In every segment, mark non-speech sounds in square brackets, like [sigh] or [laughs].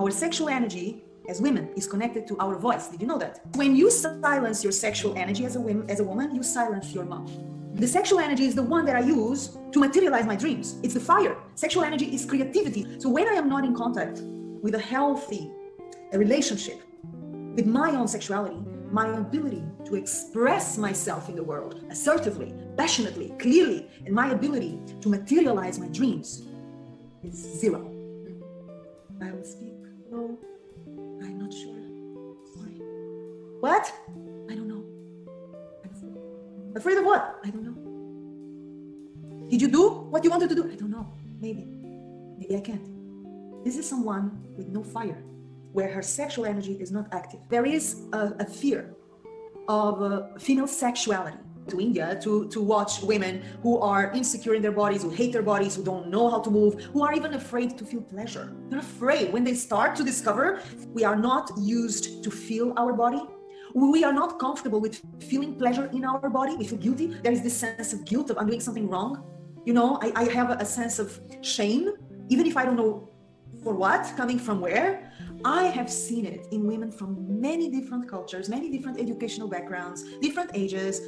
our sexual energy as women is connected to our voice. Did you know that? When you silence your sexual energy as a woman, as a woman, you silence your mouth. The sexual energy is the one that I use to materialize my dreams. It's the fire. Sexual energy is creativity. So when I am not in contact with a healthy a relationship with my own sexuality, my ability to express myself in the world assertively, passionately, clearly, and my ability to materialize my dreams is zero. I will speak. No, I'm not sure. Sorry. What? I don't know. Afraid. Afraid of what? I don't know. Did you do what you wanted to do? I don't know. Maybe. Maybe I can't. This is someone with no fire, where her sexual energy is not active. There is a, a fear of uh, female sexuality to India to, to watch women who are insecure in their bodies, who hate their bodies, who don't know how to move, who are even afraid to feel pleasure. They're afraid when they start to discover we are not used to feel our body. We are not comfortable with feeling pleasure in our body. We feel guilty. There is this sense of guilt of I'm doing something wrong. You know, I, I have a sense of shame, even if I don't know for what, coming from where. I have seen it in women from many different cultures, many different educational backgrounds, different ages,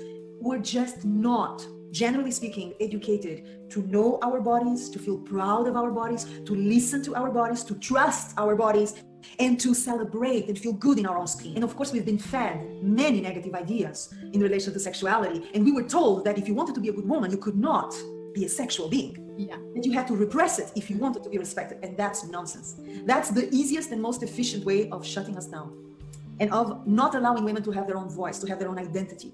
we're just not generally speaking educated to know our bodies to feel proud of our bodies to listen to our bodies to trust our bodies and to celebrate and feel good in our own skin and of course we've been fed many negative ideas in relation to sexuality. And we were told that if you wanted to be a good woman you could not be a sexual being. Yeah. That you had to repress it if you wanted to be respected. And that's nonsense. That's the easiest and most efficient way of shutting us down and of not allowing women to have their own voice to have their own identity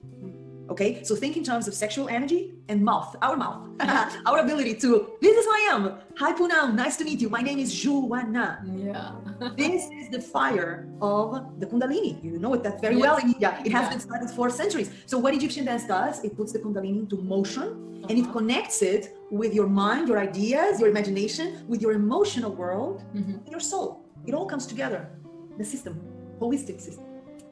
Okay, so think in terms of sexual energy and mouth, our mouth, [laughs] our ability to, this is who I am. Hi, Poonam, nice to meet you. My name is Joana. Yeah. this is the fire of the Kundalini. You know it that very yes. well in India. It has yeah. been started for centuries. So, what Egyptian dance does, it puts the Kundalini into motion uh-huh. and it uh-huh. connects it with your mind, your ideas, your imagination, with your emotional world, mm-hmm. your soul. It all comes together. The system, holistic system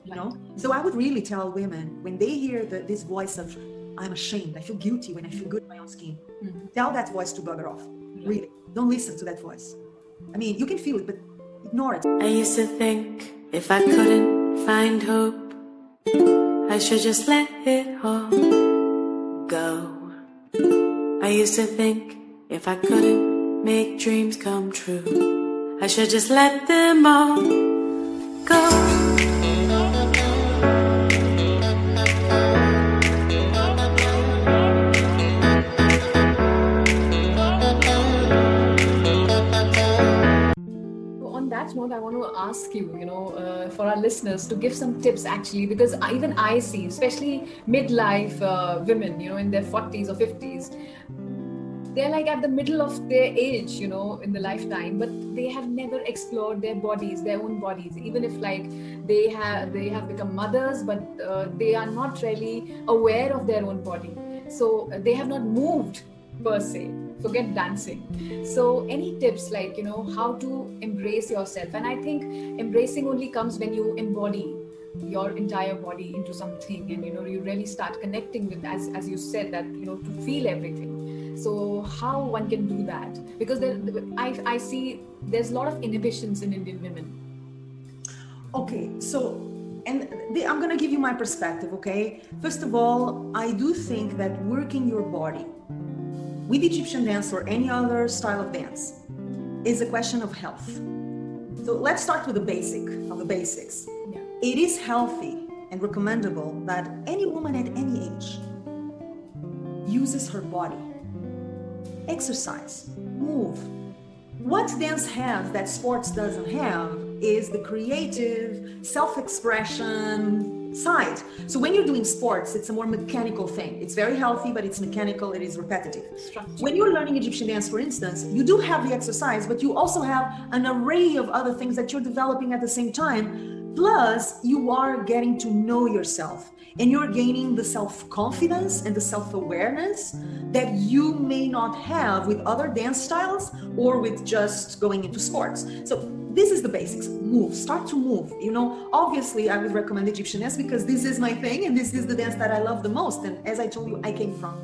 you know? So i would really tell women when they hear the, this voice of i'm ashamed i feel guilty when i feel good in my own skin mm-hmm. tell that voice to bugger off really. Don't listen to that voice. I mean you can feel it but ignore it. I used to think if i couldn't find hope i should just let it all go. I used to think if i couldn't make dreams come true i should just let them all go note, I want to ask you, you know, uh, for our listeners to give some tips actually, because even I see, especially midlife uh, women, you know, in their 40s or 50s, they're like at the middle of their age, you know, in the lifetime, but they have never explored their bodies, their own bodies. Even if like they have they have become mothers, but uh, they are not really aware of their own body. So they have not moved per se forget dancing. So any tips like you know how to embrace yourself? And i think embracing only comes when you embody your entire body into something and you know you really start connecting with as as you said that you know to feel everything. So how one can do that? Because there, I, I see there's a lot of inhibitions in indian women. Okay so and i'm going to give you my perspective okay? First of all i do think that working your body with Egyptian dance or any other style of dance is a question of health. So let's start with the basic of the basics. Yeah. It is healthy and recommendable that any woman at any age uses her body, exercise, move. What dance has that sports doesn't have is the creative self expression, side. So when you're doing sports, it's a more mechanical thing. It's very healthy, but it's mechanical, it is repetitive. Structure. When you're learning Egyptian dance, for instance, you do have the exercise, but you also have an array of other things that you're developing at the same time. Plus, you are getting to know yourself and you're gaining the self confidence and the self awareness that you may not have with other dance styles or with just going into sports. So this is the basics move start to move you know obviously i would recommend egyptian dance because this is my thing and this is the dance that i love the most and as i told you i came from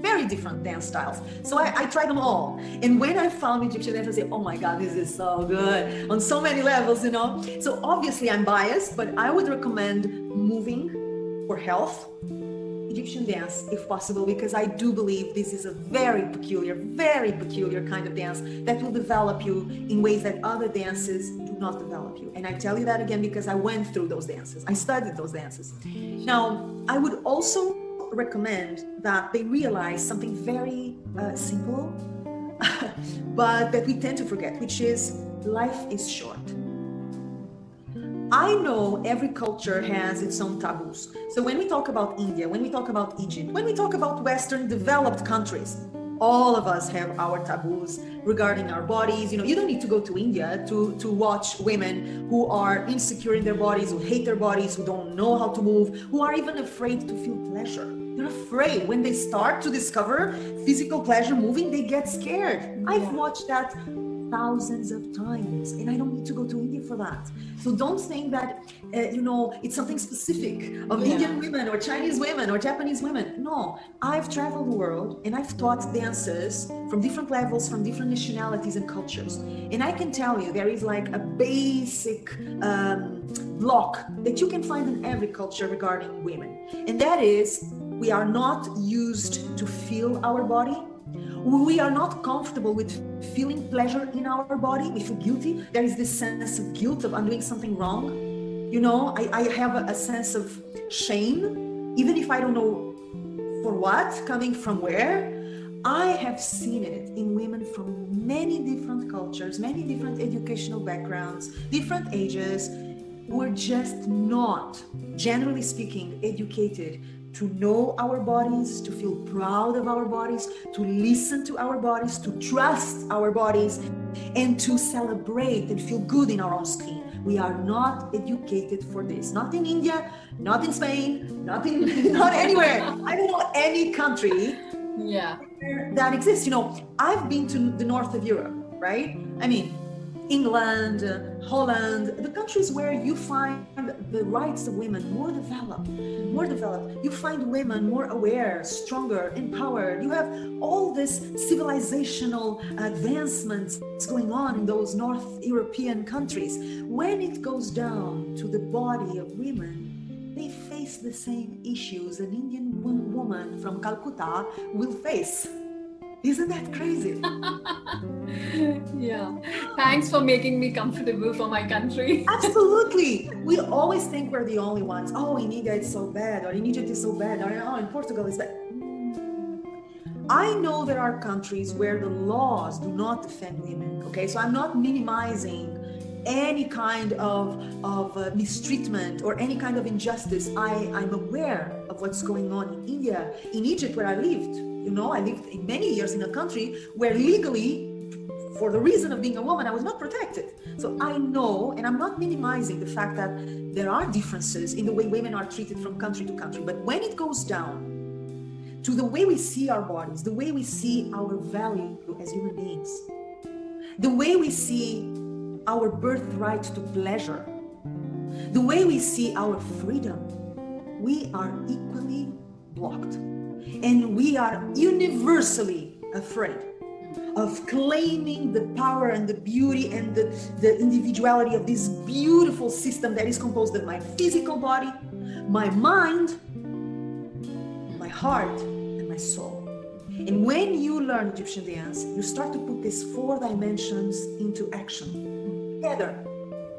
very different dance styles. So I, I tried them all. And when I found Egyptian dance, I said, oh my God, this is so good on so many levels, you know. So obviously I'm biased, but I would recommend moving for health Egyptian dance if possible, because I do believe this is a very peculiar, very peculiar kind of dance that will develop you in ways that other dances do not develop you. And I tell you that again because I went through those dances, I studied those dances. Now, I would also recommend that they realize something very uh, simple, [laughs] but that we tend to forget, which is life is short. I know every culture has its own taboos. So when we talk about India, when we talk about Egypt, when we talk about Western developed countries, all of us have our taboos regarding our bodies. You know, you don't need to go to India to, to watch women who are insecure in their bodies, who hate their bodies, who don't know how to move, who are even afraid to feel pleasure. They're afraid. When they start to discover physical pleasure moving, they get scared. I've watched that thousands of times and i don't need to go to india for that. So don't think that uh, you know it's something specific of yeah. indian women or chinese women or japanese women. No i've traveled the world and i've taught dancers from different levels from different nationalities and cultures. And i can tell you there is like a basic um, block that you can find in every culture regarding women. And that is we are not used to feel our body we are not comfortable with feeling pleasure in our body. We feel guilty. There is this sense of guilt of i'm doing something wrong. You know i, I have a, a sense of shame. Even if i don't know for what coming from where i have seen it in women from many different cultures many different educational backgrounds different ages who are just not generally speaking educated to know our bodies, to feel proud of our bodies, to listen to our bodies, to trust our bodies, and to celebrate and feel good in our own skin. We are not educated for this. Not in India, not in Spain, not in [laughs] not anywhere. I don't know any country yeah that exists. You know, I've been to the north of Europe, right? I mean, England, Holland, the countries where you find the rights of women more developed, more developed. You find women more aware, stronger, empowered. You have all this civilizational advancements going on in those North European countries. When it goes down to the body of women, they face the same issues an Indian woman from Calcutta will face. Isn't that crazy? [laughs] yeah. Thanks for making me comfortable for my country. [laughs] Absolutely. We always think we're the only ones. Oh, in India it's so bad, or in Egypt it's so bad, or oh, in Portugal it's bad. I know there are countries where the laws do not defend women. Okay, so I'm not minimizing any kind of, of uh, mistreatment or any kind of injustice. I, I'm aware of what's going on in India, in Egypt, where I lived you know, I lived in many years in a country where legally, for the reason of being a woman, I was not protected. So I know, and I'm not minimizing the fact that there are differences in the way women are treated from country to country. But when it goes down to the way we see our bodies, the way we see our value as human beings, the way we see our birthright to pleasure, the way we see our freedom, we are equally blocked. And we are universally afraid of claiming the power and the beauty and the, the individuality of this beautiful system that is composed of my physical body, my mind, my heart, and my soul. And when you learn Egyptian dance, you start to put these four dimensions into action together.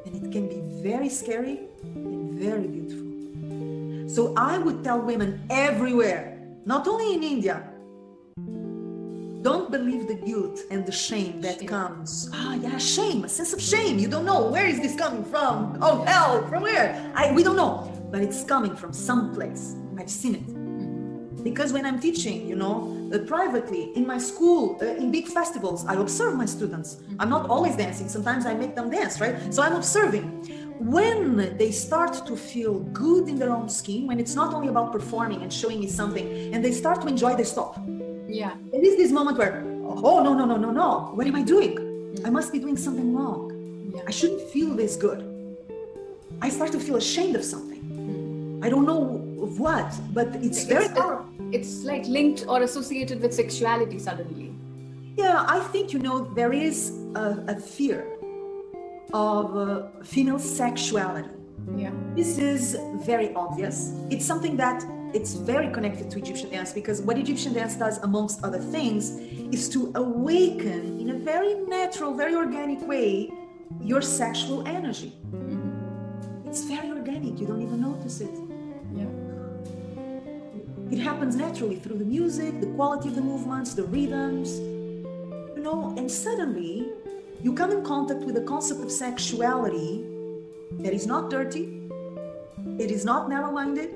And it can be very scary and very beautiful. So I would tell women everywhere not only in India. Don't believe the guilt and the shame that shame. comes. Ah, yeah, shame, a sense of shame. You don't know where is this coming from. Oh hell, from where? I we don't know, but it's coming from some place. I've seen it. Because when I'm teaching, you know, uh, privately in my school, uh, in big festivals, I observe my students. I'm not always dancing. Sometimes I make them dance, right? So I'm observing when they start to feel good in their own skin, when it's not only about performing and showing me something, and they start to enjoy, they stop. Yeah. There is this moment where, oh, no, no, no, no, no. What am I doing? I must be doing something wrong. Yeah. I shouldn't feel this good. I start to feel ashamed of something. I don't know of what? But it's very it's, uh, it's like linked or associated with sexuality suddenly. Yeah, I think you know there is a, a fear of uh, female sexuality. Yeah. This is very obvious. It's something that it's very connected to Egyptian dance because what Egyptian dance does, amongst other things, is to awaken in a very natural, very organic way your sexual energy. Mm-hmm. It's very organic, you don't even notice it. Yeah. It happens naturally through the music, the quality of the movements, the rhythms, you know, and suddenly you come in contact with the concept of sexuality that is not dirty, it is not narrow minded,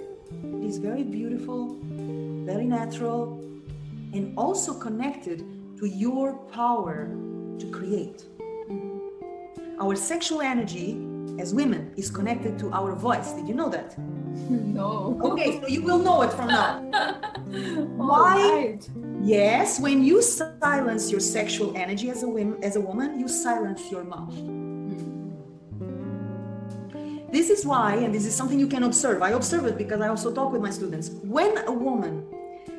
it is very beautiful, very natural, and also connected to your power to create. Our sexual energy as women is connected to our voice. Did you know that? [laughs] No. Okay, so you will know it from now. [laughs] Why? Right. Yes, when you silence your sexual energy as a woman, as a woman, you silence your mouth. This is why, and this is something you can observe. I observe it because I also talk with my students. When a woman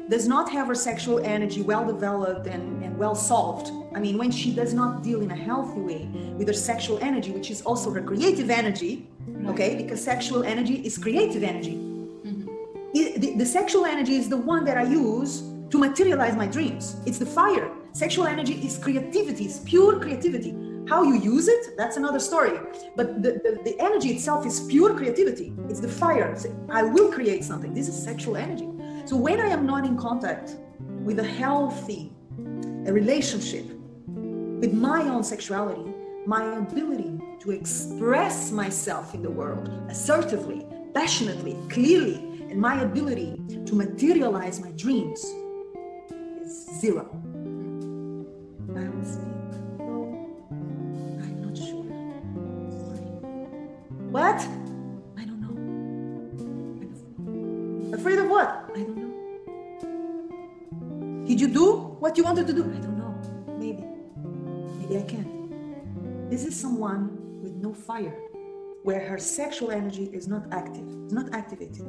does not have her sexual energy well developed and, and well solved, I mean, when she does not deal in a healthy way with her sexual energy, which is also her creative energy, okay, because sexual energy is creative energy. Mm-hmm. It, the, the sexual energy is the one that I use to materialize my dreams. It's the fire. Sexual energy is creativity, it's pure creativity. How you use it, that's another story. But the, the, the energy itself is pure creativity. It's the fire. I will create something. This is sexual energy. So when I am not in contact with a healthy relationship with my own sexuality, my ability to express myself in the world assertively, passionately, clearly, and my ability to materialize my dreams is zero. What? Did you do what you wanted to do? I don't know. Maybe. Maybe I can't. This is someone with no fire, where her sexual energy is not active, it's not activated.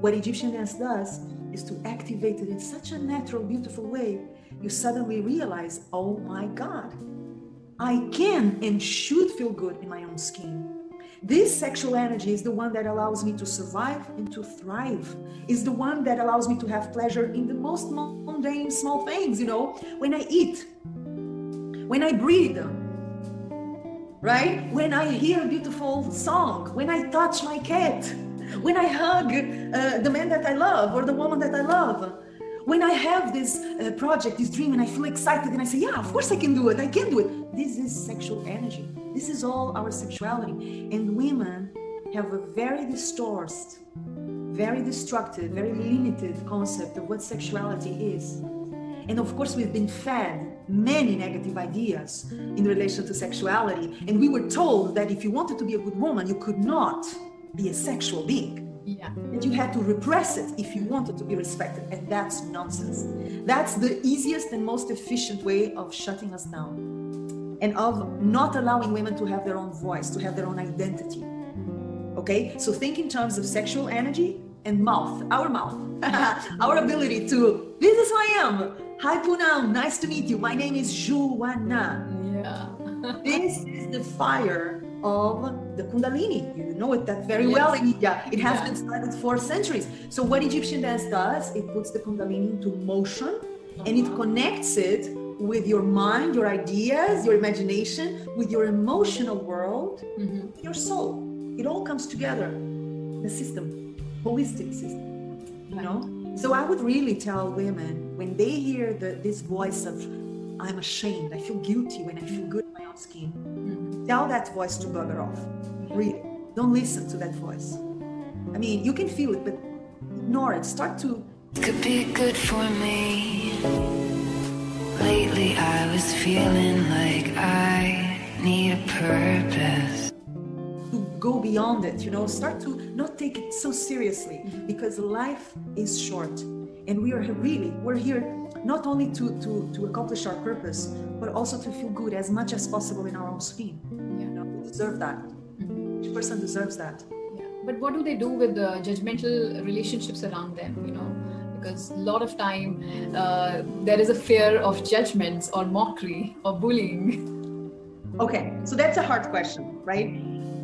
What Egyptian dance does is to activate it in such a natural, beautiful way, you suddenly realize, oh my God, I can and should feel good in my own skin. This sexual energy is the one that allows me to survive and to thrive, is the one that allows me to have pleasure in the most mundane small things, you know, when I eat, when I breathe, right? When I hear a beautiful song, when I touch my cat, when I hug uh, the man that I love or the woman that I love when I have this uh, project, this dream, and I feel excited and I say, yeah, of course I can do it, I can do it. This is sexual energy. This is all our sexuality. And women have a very distorted, very destructive, very limited concept of what sexuality is. And of course, we've been fed many negative ideas in relation to sexuality. And we were told that if you wanted to be a good woman, you could not be a sexual being yeah. That you had to repress it if you wanted to be respected. And that's nonsense. That's the easiest and most efficient way of shutting us down and of not allowing women to have their own voice, to have their own identity. Okay? So think in terms of sexual energy and mouth, our mouth, [laughs] our ability to, this is who I am. Hi Poonam, nice to meet you. My name is Joana. Yeah. [laughs] this is the fire of the Kundalini. You know it that very yes. well in India. It has yeah. been studied for centuries. So what Egyptian dance does, it puts the Kundalini into motion uh-huh. and it uh-huh. connects it with your mind, your ideas, your imagination, with your emotional world, mm-hmm. your soul. It all comes together. The system, holistic system. You know? So I would really tell women when they hear the, this voice of I'm ashamed, I feel guilty when I feel good in my own skin Tell that voice to bugger off. Really. Don't listen to that voice. I mean, you can feel it, but ignore it. Start to. Could be good for me. Lately, I was feeling like I need a purpose. To go beyond it, you know, start to not take it so seriously because life is short and we are really, we're here not only to, to, to accomplish our purpose, but also to feel good as much as possible in our own skin You know, we deserve that. Mm-hmm. Each person deserves that. Yeah. but what do they do with the judgmental relationships around them you know because a lot of time uh, there is a fear of judgments or mockery or bullying okay so that's a hard question right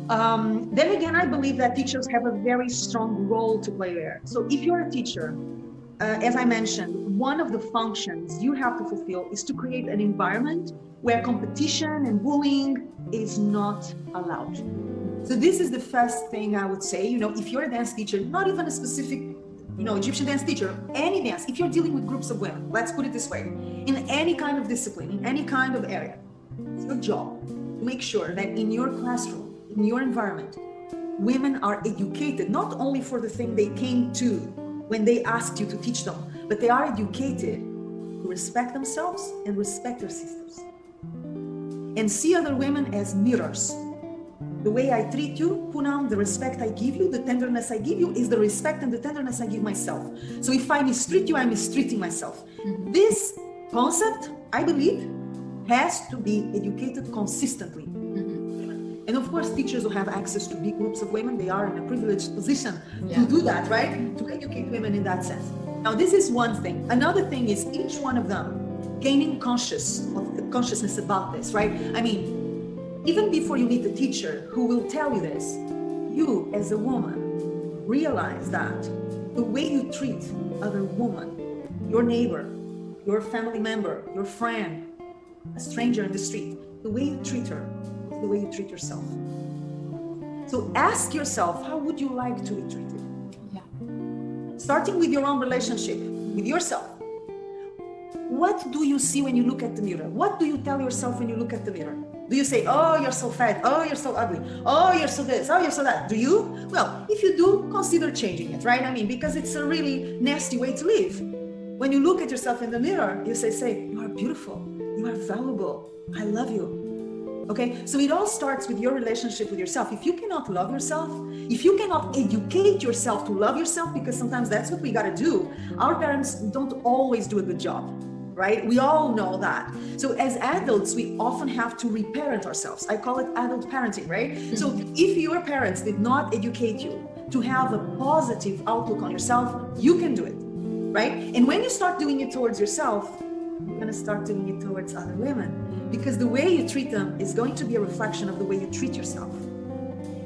um, then again i believe that teachers have a very strong role to play there so if you're a teacher uh, as I mentioned, one of the functions you have to fulfill is to create an environment where competition and bullying is not allowed. So this is the first thing I would say. You know, if you're a dance teacher, not even a specific, you know, Egyptian dance teacher, any dance, if you're dealing with groups of women, let's put it this way, in any kind of discipline, in any kind of area, it's your job to make sure that in your classroom, in your environment, women are educated not only for the thing they came to when they asked you to teach them, but they are educated to respect themselves and respect their sisters. And see other women as mirrors. The way I treat you, Poonam, the respect I give you, the tenderness I give you is the respect and the tenderness I give myself. So if I mistreat you, I'm mistreating myself. This concept, I believe, has to be educated consistently and of course, teachers who have access to big groups of women, they are in a privileged position yeah. to do that, right? To educate women in that sense. Now, this is one thing. Another thing is each one of them gaining conscious of consciousness about this, right? I mean, even before you meet the teacher who will tell you this, you as a woman realize that the way you treat other woman, your neighbor, your family member, your friend, a stranger in the street, the way you treat her the way you treat yourself. So ask yourself, how would you like to be treated? Yeah. Starting with your own relationship with yourself. What do you see when you look at the mirror? What do you tell yourself when you look at the mirror? Do you say, oh, you're so fat. Oh, you're so ugly. Oh, you're so this. Oh, you're so that. Do you? Well, if you do, consider changing it, right? I mean, because it's a really nasty way to live. When you look at yourself in the mirror, you say, say, you are beautiful. You are valuable. I love you. Okay, so it all starts with your relationship with yourself. If you cannot love yourself, if you cannot educate yourself to love yourself, because sometimes that's what we got to do, our parents don't always do a good job, right? We all know that. So as adults, we often have to reparent ourselves. I call it adult parenting, right? Mm-hmm. So if your parents did not educate you to have a positive outlook on yourself, you can do it, right? And when you start doing it towards yourself, going to start doing it towards other women because the way you treat them is going to be a reflection of the way you treat yourself.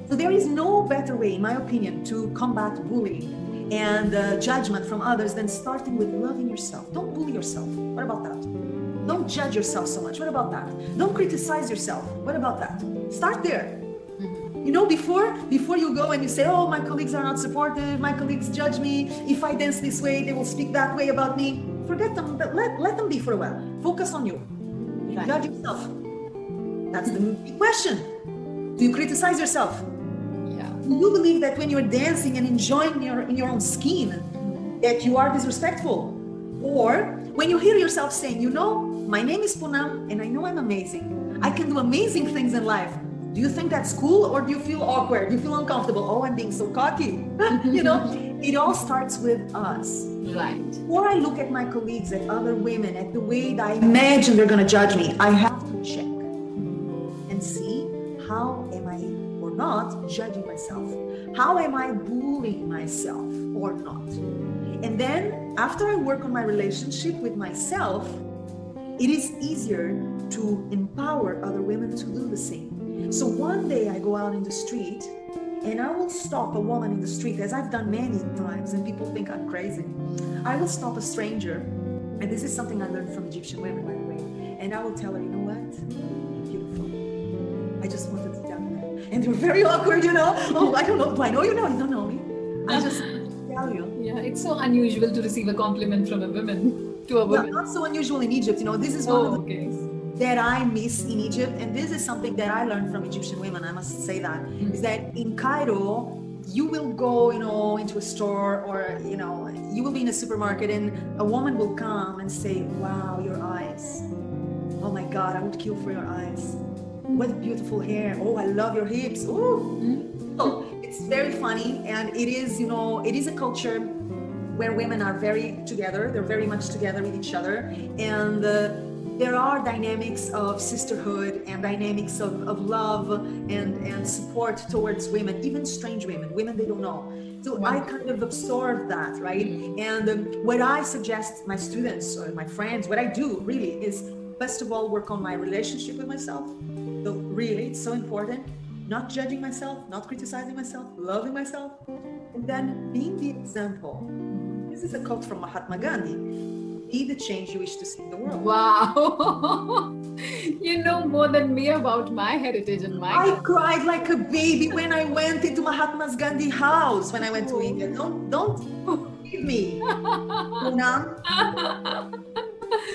So there is no better way, in my opinion, to combat bullying and uh, judgment from others than starting with loving yourself. Don't bully yourself. What about that? Don't judge yourself so much. What about that? Don't criticize yourself. What about that? Start there. You know, before before you go and you say, "Oh, my colleagues are not supportive. My colleagues judge me. If I dance this way, they will speak that way about me." Forget them, but let, let them be for a while. Focus on you. Right. Judge yourself. That's the big question. Do you criticize yourself? Yeah. Do you believe that when you're dancing and enjoying your in your own skin, that you are disrespectful? Or when you hear yourself saying, you know, my name is Poonam and I know I'm amazing. I can do amazing things in life. Do you think that's cool or do you feel awkward? Do you feel uncomfortable? Oh, I'm being so cocky. [laughs] you know, it all starts with us. Right. Before I look at my colleagues, at other women, at the way that I imagine they're going to judge me, I have to check and see how am I or not judging myself? How am I bullying myself or not? And then after I work on my relationship with myself, it is easier to empower other women to do the same. So one day I go out in the street and I will stop a woman in the street, as I've done many times, and people think I'm crazy. I will stop a stranger, and this is something I learned from Egyptian women, by the way, and I will tell her, you know what? Beautiful. I just wanted to tell you that. And they're very awkward, you know. [laughs] Oh, I don't know. Do I know you? No, you don't know me. I uh-huh. just tell you. Yeah, it's so unusual to receive a compliment from a woman to a woman. not so unusual in Egypt. You know, this is one oh, of the oh, okay that I miss in Egypt, and this is something that I learned from Egyptian women, I must say that, mm-hmm. is that in Cairo, you will go, you know, into a store or, you know, you will be in a supermarket and a woman will come and say, Wow, your eyes. Oh my God, I would kill for your eyes. What beautiful hair. Oh, I love your hips. Ooh. Mm-hmm. So it's very funny. And it is, you know, it is a culture where women are very together. They're very much together with each other. And uh, there are dynamics of sisterhood and dynamics of, of love and, and support towards women, even strange women, women they don't know. So I kind of absorb that, right? And um, what I suggest my students or my friends, what I do really is first of all work on my relationship with myself. So really, it's so important. Not judging myself, not criticizing myself, loving myself, and then being the example. This is a quote from Mahatma Gandhi be the change you wish to see in the world. Wow. [laughs] you know more than me about my heritage and my. I cried like a baby when I went into Mahatma Gandhi house when I went to oh. India. Don't don't leave me. [laughs]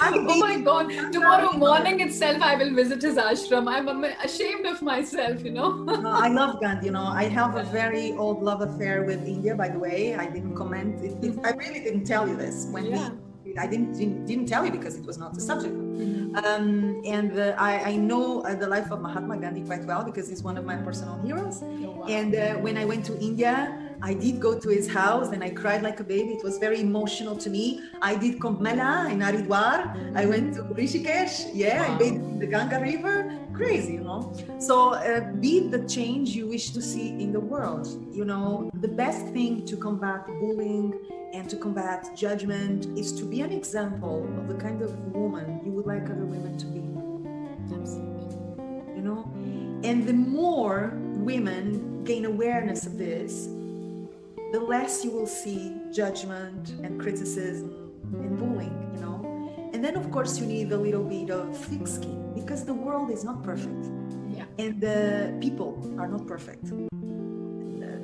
oh my god tomorrow morning itself i will visit his ashram i'm ashamed of myself you know uh, i [laughs] love gandhi you know i have a very old love affair with india by the way i didn't comment it, it, i really didn't tell you this when yeah. we I didn't, didn't, didn't tell you because it was not the subject. Mm-hmm. Um, and uh, I, I, know uh, the life of Mahatma Gandhi quite well because he's one of my personal heroes. Oh, wow. And uh, when I went to India, I did go to his house and I cried like a baby. It was very emotional to me. I did Kumbh Mela in Haridwar. I went to Rishikesh. Yeah, wow. I bathed in the Ganga River. Crazy, you know. So uh, be the change you wish to see in the world. You know, the best thing to combat bullying and to combat judgment is to be an example of the kind of woman you would like other women to be. Absolutely. You know, and the more women gain awareness of this, the less you will see judgment and criticism and bullying, you know. And then, of course, you need a little bit of thick skin because the world is not perfect. Yeah. And the people are not perfect.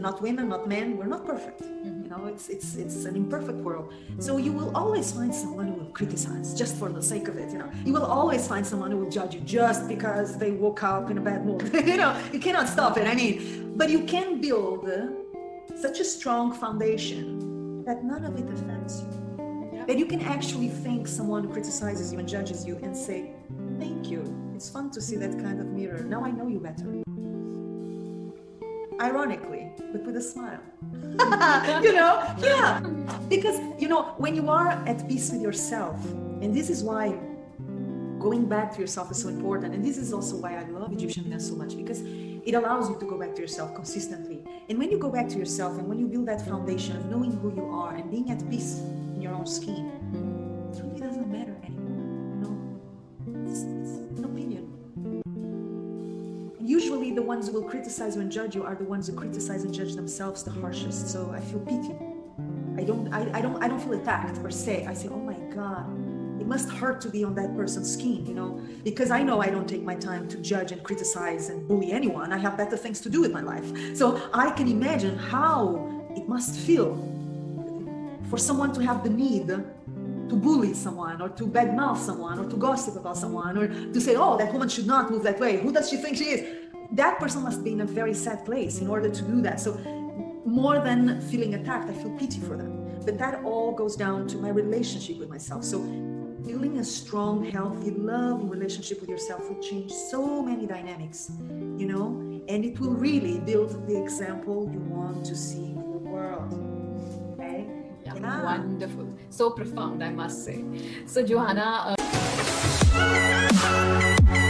Not women, not men, we're not perfect. Mm-hmm. You know, it's it's it's an imperfect world. So you will always find someone who will criticize just for the sake of it. You know, you will always find someone who will judge you just because they woke up in a bad mood. [laughs] you know, you cannot stop it. I mean, but you can build such a strong foundation that none of it affects you. That you can actually thank someone who criticizes you and judges you and say, Thank you. It's fun to see that kind of mirror. Now I know you better. Ironically, but with a smile. [laughs] you know? Yeah. Because, you know, when you are at peace with yourself, and this is why going back to yourself is so important. And this is also why I love Egyptian men so much because it allows you to go back to yourself consistently. And when you go back to yourself and when you build that foundation of knowing who you are and being at peace own skin, it really doesn't matter anymore. No, it's, it's an opinion. Usually, the ones who will criticize you and judge you are the ones who criticize and judge themselves the harshest. So I feel pity. I don't, I, I don't, I don't feel attacked per se. I say, oh my God, it must hurt to be on that person's skin, you know, because I know I don't take my time to judge and criticize and bully anyone. I have better things to do with my life. So I can imagine how it must feel for someone to have the need to bully someone or to badmouth someone or to gossip about someone or to say, oh, that woman should not move that way. Who does she think she is? That person must be in a very sad place in order to do that. So, more than feeling attacked, I feel pity for them. But that all goes down to my relationship with myself. So, building a strong, healthy, loving relationship with yourself will change so many dynamics, you know, and it will really build the example you want to see Yeah. Wonderful. So profound, I must say. So, Joana. Uh...